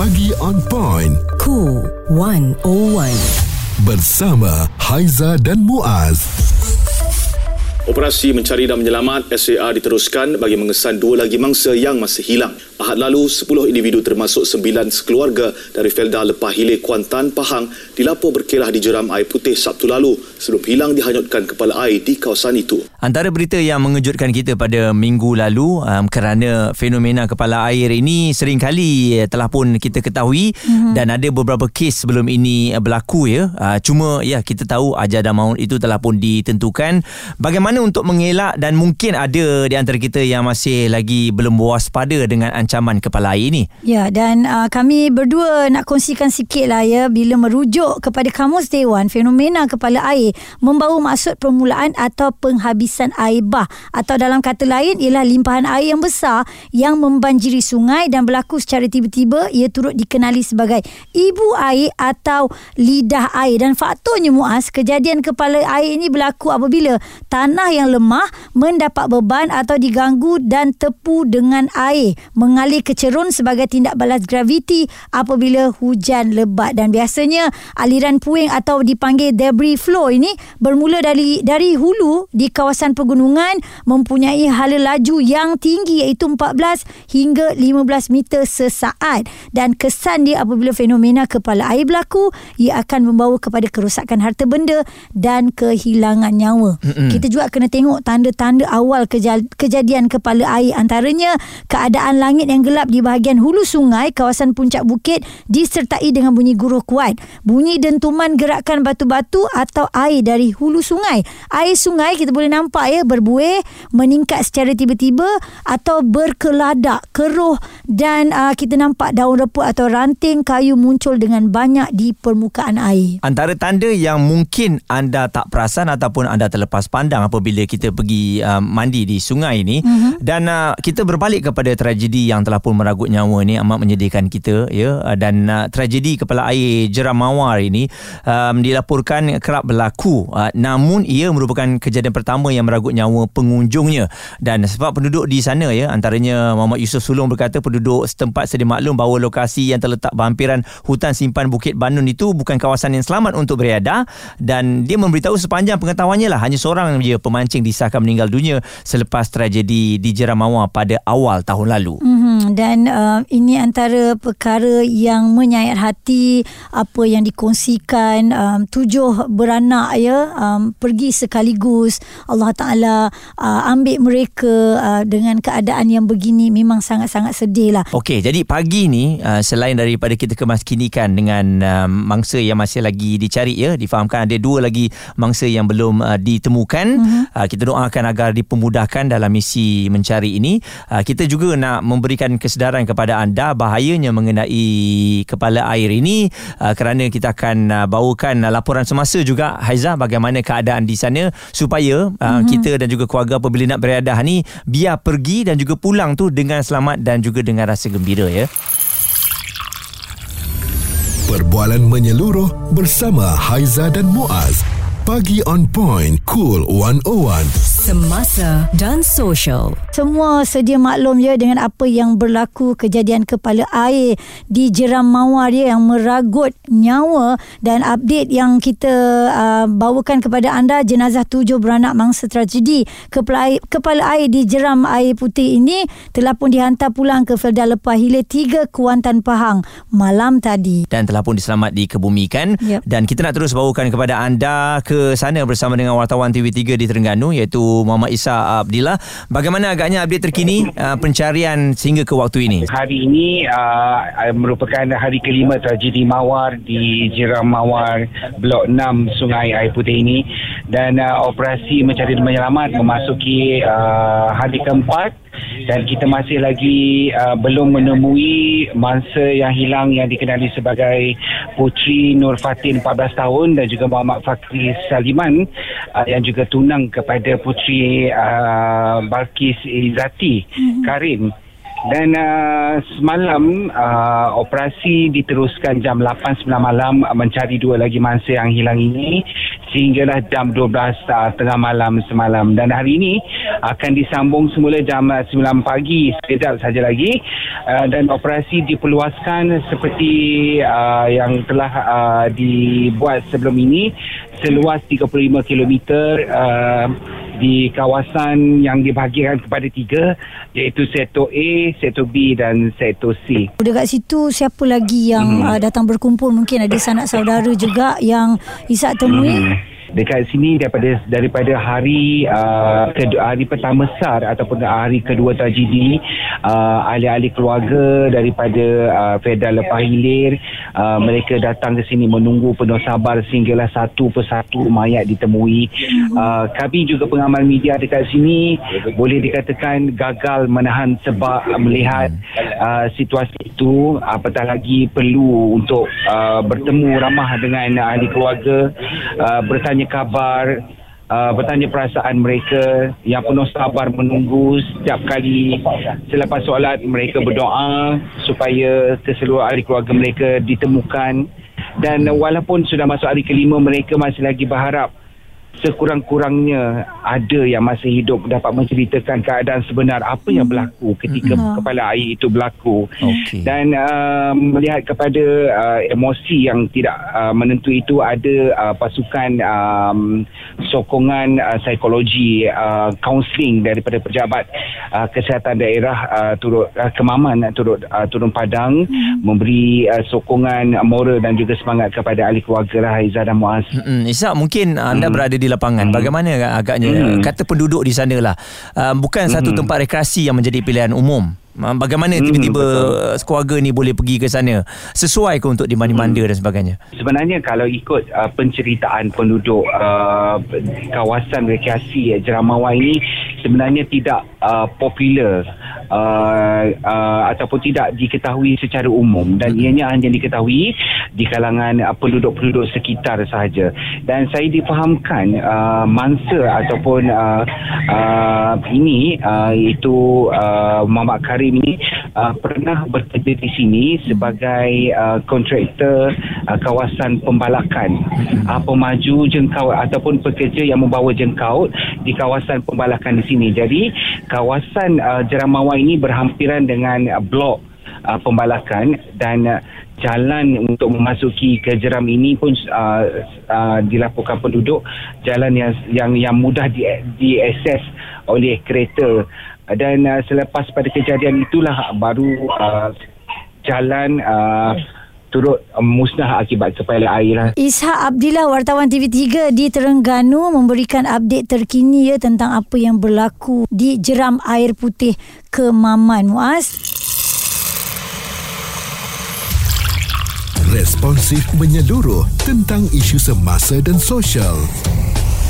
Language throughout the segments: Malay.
Pagi on point. Cool 101. Bersama Haiza dan Muaz. Operasi mencari dan menyelamat SAR diteruskan bagi mengesan dua lagi mangsa yang masih hilang. Ahad lalu, 10 individu termasuk 9 sekeluarga dari Felda Lepah Hile Kuantan, Pahang dilapor berkelah di jeram air putih Sabtu lalu sebelum hilang dihanyutkan kepala air di kawasan itu. Antara berita yang mengejutkan kita pada minggu lalu um, kerana fenomena kepala air ini seringkali telah pun kita ketahui mm-hmm. dan ada beberapa kes sebelum ini berlaku ya. Uh, cuma ya kita tahu ajar dan maut itu telah pun ditentukan. Bagaimana untuk mengelak dan mungkin ada di antara kita yang masih lagi belum waspada dengan ancaman kepala air ini. Ya, dan uh, kami berdua nak kongsikan sikit lah ya bila merujuk kepada Kamus Dewan, fenomena kepala air membawa maksud permulaan atau penghabisan air bah atau dalam kata lain ialah limpahan air yang besar yang membanjiri sungai dan berlaku secara tiba-tiba ia turut dikenali sebagai ibu air atau lidah air dan faktornya muas kejadian kepala air ini berlaku apabila tanah yang lemah mendapat beban atau diganggu dan tepu dengan air mengalir ke cerun sebagai tindak balas graviti apabila hujan lebat dan biasanya aliran puing atau dipanggil debris flow ini bermula dari dari hulu di kawasan pegunungan mempunyai hala laju yang tinggi iaitu 14 hingga 15 meter sesaat dan kesan dia apabila fenomena kepala air berlaku ia akan membawa kepada kerosakan harta benda dan kehilangan nyawa. Mm-hmm. Kita juga kena tengok tanda-tanda awal kejadian kepala air antaranya keadaan langit yang gelap di bahagian hulu sungai kawasan puncak bukit disertai dengan bunyi guruh kuat. Bunyi dentuman gerakan batu-batu atau air dari hulu sungai. Air sungai kita boleh nampak ya berbuih, meningkat secara tiba-tiba atau berkeladak, keruh dan uh, kita nampak daun reput atau ranting kayu muncul dengan banyak di permukaan air. Antara tanda yang mungkin anda tak perasan ataupun anda terlepas pandang apabila kita pergi uh, mandi di sungai ini uh-huh. dan uh, kita berbalik kepada tragedi yang telah pun meragut nyawa ni amat menyedihkan kita ya uh, dan uh, tragedi kepala air Jeram Mawar ini um, dilaporkan kerap berlaku uh, namun ia merupakan kejadian pertama yang meragut nyawa pengunjungnya dan sebab penduduk di sana ya antaranya Muhammad Yusof Sulong berkata penduduk setempat sedia maklum bahawa lokasi yang terletak berhampiran hutan simpan Bukit Banun itu bukan kawasan yang selamat untuk berada dan dia memberitahu sepanjang pengetahuannya lah hanya seorang je pemancing disahkan meninggal dunia selepas tragedi di Jeram Mawar pada awal tahun lalu. Mm-hmm. Dan uh, ini antara perkara yang menyayat hati apa yang dikongsikan um, tujuh beranak ya um, pergi sekaligus Allah Taala uh, ambil mereka uh, dengan keadaan yang begini memang sangat-sangat sedih lah. Okey, jadi pagi ni uh, selain daripada kita kemaskinikan dengan uh, mangsa yang masih lagi dicari ya, difahamkan ada dua lagi mangsa yang belum uh, ditemukan. Uh-huh. Uh, kita doakan agar dipermudahkan dalam misi mencari ini. Uh, kita juga nak memberikan kesedaran kepada anda bahayanya mengenai kepala air ini uh, kerana kita akan uh, bawakan uh, laporan semasa juga Haiza bagaimana keadaan di sana supaya uh, uh-huh. kita dan juga keluarga apabila nak bereadah ni biar pergi dan juga pulang tu dengan selamat dan juga dengan rasa gembira ya. Perbualan menyeluruh bersama Haiza dan Muaz. Pagi on point, cool 101 semasa dan sosial. Semua sedia maklum ya dengan apa yang berlaku kejadian kepala air di Jeram Mawar ya yang meragut nyawa dan update yang kita uh, bawakan kepada anda jenazah tujuh beranak mangsa tragedi kepala air, kepala air di Jeram Air Putih ini telah pun dihantar pulang ke Felda Lepah Hilir 3 Kuantan Pahang malam tadi. Dan telah pun diselamat dikebumikan yep. dan kita nak terus bawakan kepada anda ke sana bersama dengan wartawan TV3 di Terengganu iaitu Muhammad Isa Abdillah. Bagaimana agaknya update terkini uh, pencarian sehingga ke waktu ini? Hari ini uh, merupakan hari kelima tragedi Mawar di Jeram Mawar Blok 6 Sungai Air Putih ini dan uh, operasi mencari dan menyelamat memasuki uh, hari keempat dan kita masih lagi uh, belum menemui mangsa yang hilang yang dikenali sebagai Putri Nur Fatin 14 tahun dan juga Muhammad Fakri Saliman uh, yang juga tunang kepada Putri uh, Balkis Izzati mm-hmm. Karim Dan uh, semalam uh, operasi diteruskan jam 8 9 malam uh, mencari dua lagi mangsa yang hilang ini sehinggalah jam 12 uh, tengah malam semalam. Dan hari ini akan disambung semula jam uh, 9 pagi sekejap saja lagi. Uh, dan operasi diperluaskan seperti uh, yang telah uh, dibuat sebelum ini seluas 35 km uh, di kawasan yang dibahagikan kepada tiga iaitu sektor A, sektor B dan sektor C. Dekat situ siapa lagi yang hmm. uh, datang berkumpul mungkin ada sanak saudara juga yang Isak temui? Hmm dekat sini daripada daripada hari uh, kedua, hari pertama SAR ataupun hari kedua tragedi uh, ahli-ahli keluarga daripada uh, Feda Lepah Hilir uh, mereka datang ke sini menunggu penuh sabar sehinggalah satu persatu mayat ditemui. Uh, kami juga pengamal media dekat sini boleh dikatakan gagal menahan sebab melihat uh, situasi itu apatah lagi perlu untuk uh, bertemu ramah dengan ahli keluarga uh, bertanya bertanya khabar uh, bertanya perasaan mereka. Yang penuh sabar menunggu setiap kali selepas solat mereka berdoa supaya keseluruhan ahli keluarga mereka ditemukan. Dan walaupun sudah masuk hari kelima mereka masih lagi berharap sekurang-kurangnya ada yang masih hidup dapat menceritakan keadaan sebenar apa yang berlaku ketika hmm. kepala air itu berlaku okay. dan uh, melihat kepada uh, emosi yang tidak uh, menentu itu ada uh, pasukan um, sokongan uh, psikologi kaunseling uh, daripada pejabat uh, kesihatan daerah uh, turut uh, kemaman uh, turut uh, turun padang hmm. memberi uh, sokongan moral dan juga semangat kepada ahli keluarga lah Izzah dan Muaz hmm. Izzah mungkin anda hmm. berada di lapangan hmm. bagaimana agaknya hmm. kata penduduk di sana lah uh, bukan hmm. satu tempat rekreasi yang menjadi pilihan umum Bagaimana hmm, tiba-tiba betul. keluarga ni boleh pergi ke sana Sesuai ke untuk dimandi-manda hmm. dan sebagainya Sebenarnya kalau ikut uh, penceritaan penduduk uh, Kawasan rekreasi uh, Jeramawai ini Sebenarnya tidak uh, popular uh, uh, Ataupun tidak diketahui secara umum Dan hmm. ianya hanya diketahui Di kalangan uh, penduduk-penduduk sekitar sahaja Dan saya difahamkan uh, Mangsa ataupun uh, uh, Ini uh, Itu uh, Muhammad Karim ini uh, Pernah bekerja di sini Sebagai uh, kontraktor uh, Kawasan pembalakan uh, Pemaju jengkaut Ataupun pekerja yang membawa jengkaut Di kawasan pembalakan di sini. Jadi kawasan uh, Jeramawan ini berhampiran dengan uh, blok uh, pembalakan dan uh, jalan untuk memasuki ke jeram ini pun uh, uh, dilaporkan penduduk jalan yang yang yang mudah di diakses oleh kereta dan uh, selepas pada kejadian itulah baru uh, jalan uh, turut um, musnah akibat kepala air. Lah. Ishak Abdillah wartawan TV3 di Terengganu memberikan update terkini ya tentang apa yang berlaku di jeram air putih Kemaman Muaz. Responsif menyeluruh tentang isu semasa dan sosial.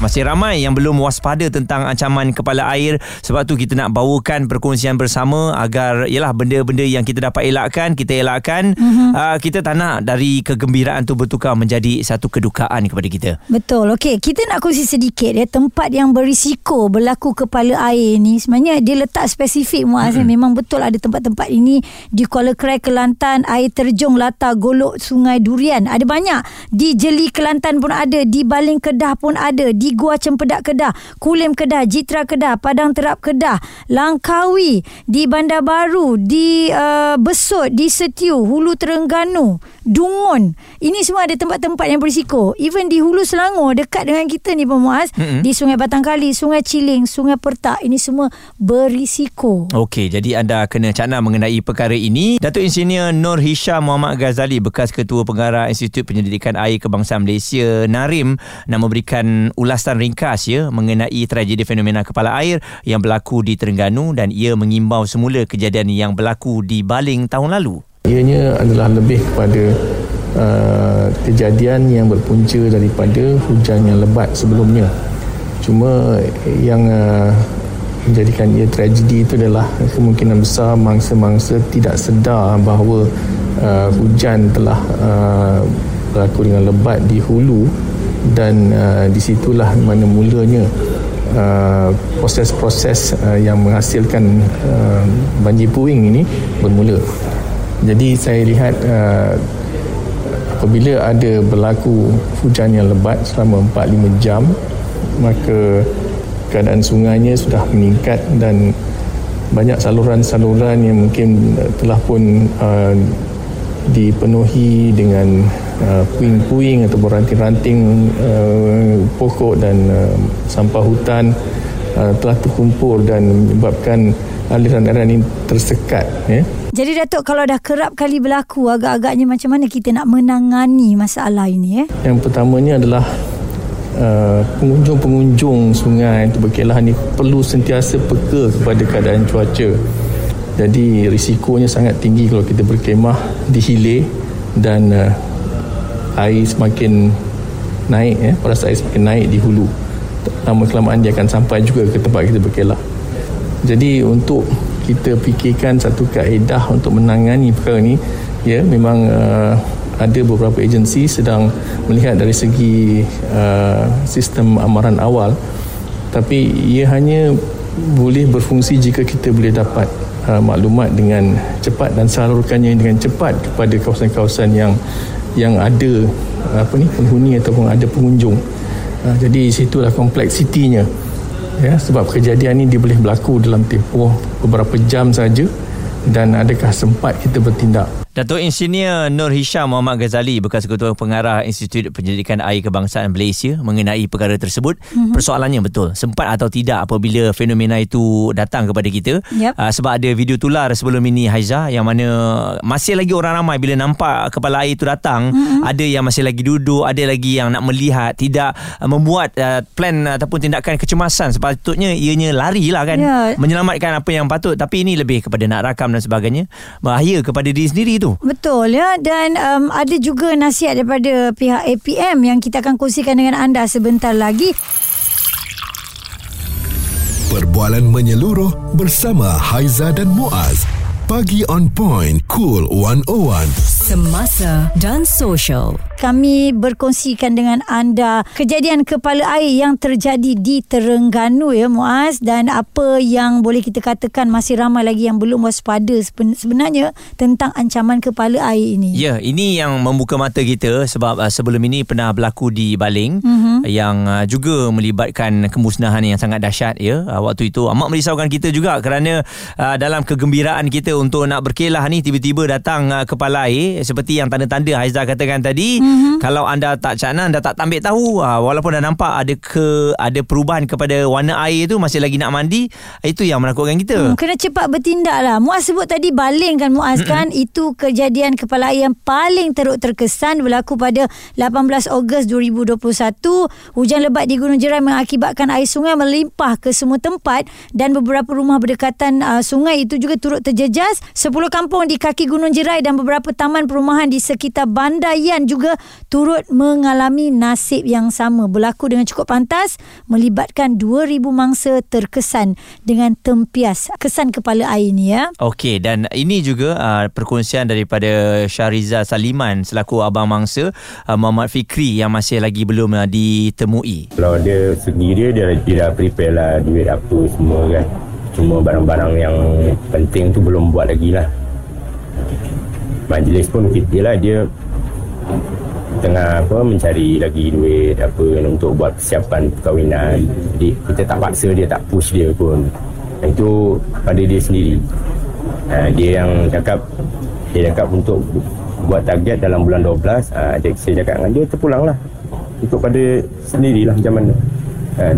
Masih ramai yang belum waspada tentang ancaman kepala air sebab tu kita nak bawakan perkongsian bersama agar ialah benda-benda yang kita dapat elakkan kita elakkan mm-hmm. uh, kita tak nak dari kegembiraan tu bertukar menjadi satu kedukaan kepada kita. Betul. Okey, kita nak kongsi sedikit ya tempat yang berisiko berlaku kepala air ni sebenarnya dia letak spesifik Muaz mm-hmm. memang betul ada tempat-tempat ini di Kuala Krai Kelantan air terjun latar golok Sungai Durian ada banyak di Jeli Kelantan pun ada di Baling Kedah pun ada di Gua Cempedak Kedah, Kulim Kedah, Jitra Kedah, Padang Terap Kedah, Langkawi, di Bandar Baru, di uh, Besut, di Setiu, Hulu Terengganu, Dungun. Ini semua ada tempat-tempat yang berisiko. Even di Hulu Selangor dekat dengan kita ni Pemuas, mm-hmm. di Sungai Batangkali, Sungai Ciling, Sungai Pertak, ini semua berisiko. Okey, jadi anda kena cakna mengenai perkara ini. Datuk Insinyur Nur Hisham Muhammad Ghazali bekas Ketua Pengarah Institut Penyelidikan Air Kebangsaan Malaysia NARIM nak memberikan ulasan ulasan ringkas ya mengenai tragedi fenomena kepala air yang berlaku di Terengganu dan ia mengimbau semula kejadian yang berlaku di Baling tahun lalu. Ianya adalah lebih kepada uh, kejadian yang berpunca daripada hujan yang lebat sebelumnya. Cuma yang uh, menjadikan ia tragedi itu adalah kemungkinan besar mangsa-mangsa tidak sedar bahawa uh, hujan telah uh, berlaku dengan lebat di hulu dan uh, di situlah mana mulanya uh, proses-proses uh, yang menghasilkan uh, banjir puing ini bermula. Jadi saya lihat uh, apabila ada berlaku hujan yang lebat selama 4-5 jam maka keadaan sungainya sudah meningkat dan banyak saluran-saluran yang mungkin telah pun uh, dipenuhi dengan uh, puing-puing atau ranting-ranting uh, pokok dan uh, sampah hutan uh, telah terkumpul dan menyebabkan aliran-aliran ini tersekat ya. Jadi Datuk kalau dah kerap kali berlaku agak-agaknya macam mana kita nak menangani masalah ini eh? Yang pertamanya adalah Uh, pengunjung-pengunjung sungai itu berkelah ni perlu sentiasa peka kepada keadaan cuaca. Jadi risikonya sangat tinggi kalau kita berkemah di hilir dan uh, air semakin naik ya, perasa air semakin naik di hulu. Lama kelamaan dia akan sampai juga ke tempat kita berkelah. Jadi untuk kita fikirkan satu kaedah untuk menangani perkara ni ya memang uh, ada beberapa agensi sedang melihat dari segi uh, sistem amaran awal tapi ia hanya boleh berfungsi jika kita boleh dapat uh, maklumat dengan cepat dan salurkannya dengan cepat kepada kawasan-kawasan yang yang ada apa ni penghuni ataupun ada pengunjung. Uh, jadi situlah kompleksitinya. Ya sebab kejadian ini dia boleh berlaku dalam tempoh beberapa jam saja dan adakah sempat kita bertindak Datuk Insinyur Nur Hisham Muhammad Ghazali bekas ketua pengarah Institut Penyelidikan Air Kebangsaan Malaysia mengenai perkara tersebut. Mm-hmm. Persoalannya betul, sempat atau tidak apabila fenomena itu datang kepada kita. Yep. Uh, sebab ada video tular sebelum ini Haiza yang mana masih lagi orang ramai bila nampak kepala air itu datang, mm-hmm. ada yang masih lagi duduk, ada lagi yang nak melihat, tidak uh, membuat uh, plan ataupun tindakan kecemasan sepatutnya ianya larilah kan yeah. menyelamatkan apa yang patut tapi ini lebih kepada nak rakam dan sebagainya. Bahaya kepada diri sendiri tu. Betul ya dan um, ada juga nasihat daripada pihak APM yang kita akan kongsikan dengan anda sebentar lagi. Perbualan menyeluruh bersama Haiza dan Muaz. Pagi on point, cool 101. Semasa dan social kami berkongsikan dengan anda kejadian kepala air yang terjadi di Terengganu ya Muaz dan apa yang boleh kita katakan masih ramai lagi yang belum waspada sebenarnya tentang ancaman kepala air ini. Ya, ini yang membuka mata kita sebab uh, sebelum ini pernah berlaku di Baling uh-huh. yang uh, juga melibatkan kemusnahan yang sangat dahsyat ya. Uh, waktu itu amat merisaukan kita juga kerana uh, dalam kegembiraan kita untuk nak berkelah ni tiba-tiba datang uh, kepala air seperti yang tanda-tanda Haizah katakan tadi. Uh-huh mm-hmm. kalau anda tak cakna anda tak tambik tahu. Uh, walaupun dah nampak ada ke ada perubahan kepada warna air tu masih lagi nak mandi itu yang menakutkan kita. Hmm, kena cepat bertindak lah. Muaz sebut tadi baling kan Muaz kan? Itu kejadian kepala air yang paling teruk terkesan berlaku pada 18 Ogos 2021 hujan lebat di Gunung Jerai mengakibatkan air sungai melimpah ke semua tempat dan beberapa rumah berdekatan uh, sungai itu juga turut terjejas. 10 kampung di kaki Gunung Jerai dan beberapa taman perumahan di sekitar Bandayan juga turut mengalami nasib yang sama berlaku dengan cukup pantas melibatkan 2000 mangsa terkesan dengan tempias kesan kepala air ni ya. Okey dan ini juga uh, perkongsian daripada Syariza Saliman selaku abang mangsa uh, Muhammad Fikri yang masih lagi belum uh, ditemui. Kalau dia sendiri dia, dia dah prepare lah duit apa semua kan. Cuma barang-barang yang penting tu belum buat lagi lah. Majlis pun kita lah dia tengah apa mencari lagi duit apa untuk buat persiapan perkahwinan. Jadi kita tak paksa dia tak push dia pun. Itu pada dia sendiri. Ha, dia yang cakap dia cakap untuk buat target dalam bulan 12 ha, saya cakap dengan dia terpulang lah ikut pada sendirilah macam mana kan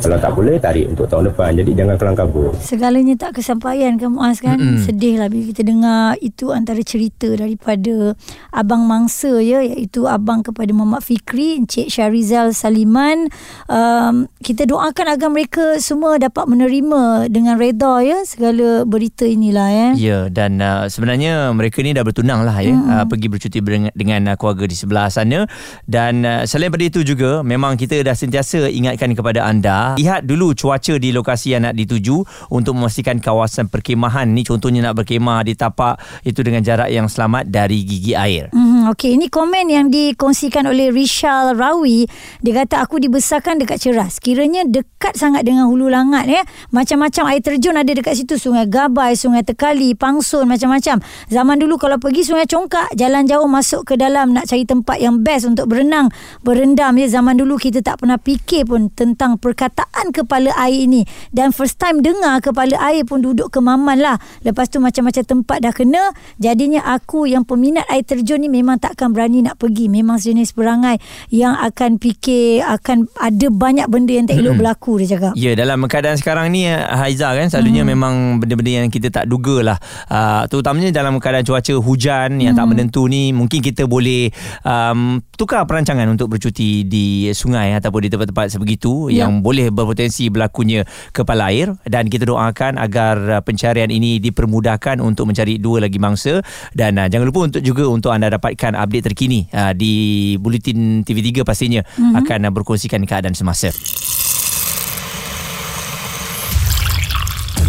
kalau tak boleh tarik untuk tahun depan. Jadi jangan kelang kabut segalanya tak kesampaian kan Muaz kan? Mm-hmm. sedih lah bila kita dengar itu antara cerita daripada abang mangsa ya iaitu abang kepada Muhammad Fikri Encik Syarizal Saliman. Um, kita doakan agar mereka semua dapat menerima dengan reda ya segala berita inilah ya. Ya dan uh, sebenarnya mereka ni dah bertunang lah ya mm-hmm. uh, pergi bercuti dengan, dengan uh, keluarga di sebelah sana. Dan uh, selain daripada itu juga memang kita dah sentiasa ingatkan kepada anda lihat dulu cuaca di lokasi yang nak dituju untuk memastikan kawasan perkemahan ni. Contohnya nak berkemah di tapak itu dengan jarak yang selamat dari gigi air. Hmm, Okey, ini komen yang dikongsikan oleh Rishal Rawi. Dia kata aku dibesarkan dekat Ceras. Kiranya dekat sangat dengan Hulu Langat ya. Macam-macam air terjun ada dekat situ. Sungai Gabai, Sungai Tekali, Pangsun, macam-macam. Zaman dulu kalau pergi Sungai Congkak, jalan jauh masuk ke dalam nak cari tempat yang best untuk berenang, berendam ya. Zaman dulu kita tak pernah fikir pun tentang perkataan kepala air ini. Dan first time dengar kepala air pun duduk kemaman lah. Lepas tu macam-macam tempat dah kena. Jadinya aku yang peminat air terjun ni memang takkan berani nak pergi. Memang jenis perangai yang akan fikir akan ada banyak benda yang tak elok berlaku dia cakap. Ya dalam keadaan sekarang ni Haiza kan selalunya hmm. memang benda-benda yang kita tak duga lah uh, terutamanya dalam keadaan cuaca hujan yang hmm. tak menentu ni mungkin kita boleh um, tukar perancangan untuk bercuti di sungai ataupun di tempat-tempat sebegitu ya. yang boleh berpotensi berlakunya kepala air dan kita doakan agar uh, pencarian ini dipermudahkan untuk mencari dua lagi mangsa dan uh, jangan lupa untuk juga untuk anda dapatkan update terkini uh, di Bulletin TV3 pastinya mm-hmm. akan uh, berkongsikan keadaan semasa.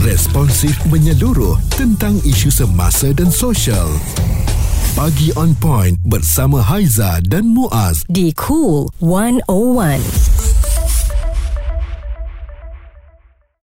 Responsif menyeluruh tentang isu semasa dan sosial. Pagi on point bersama Haiza dan Muaz di Cool 101.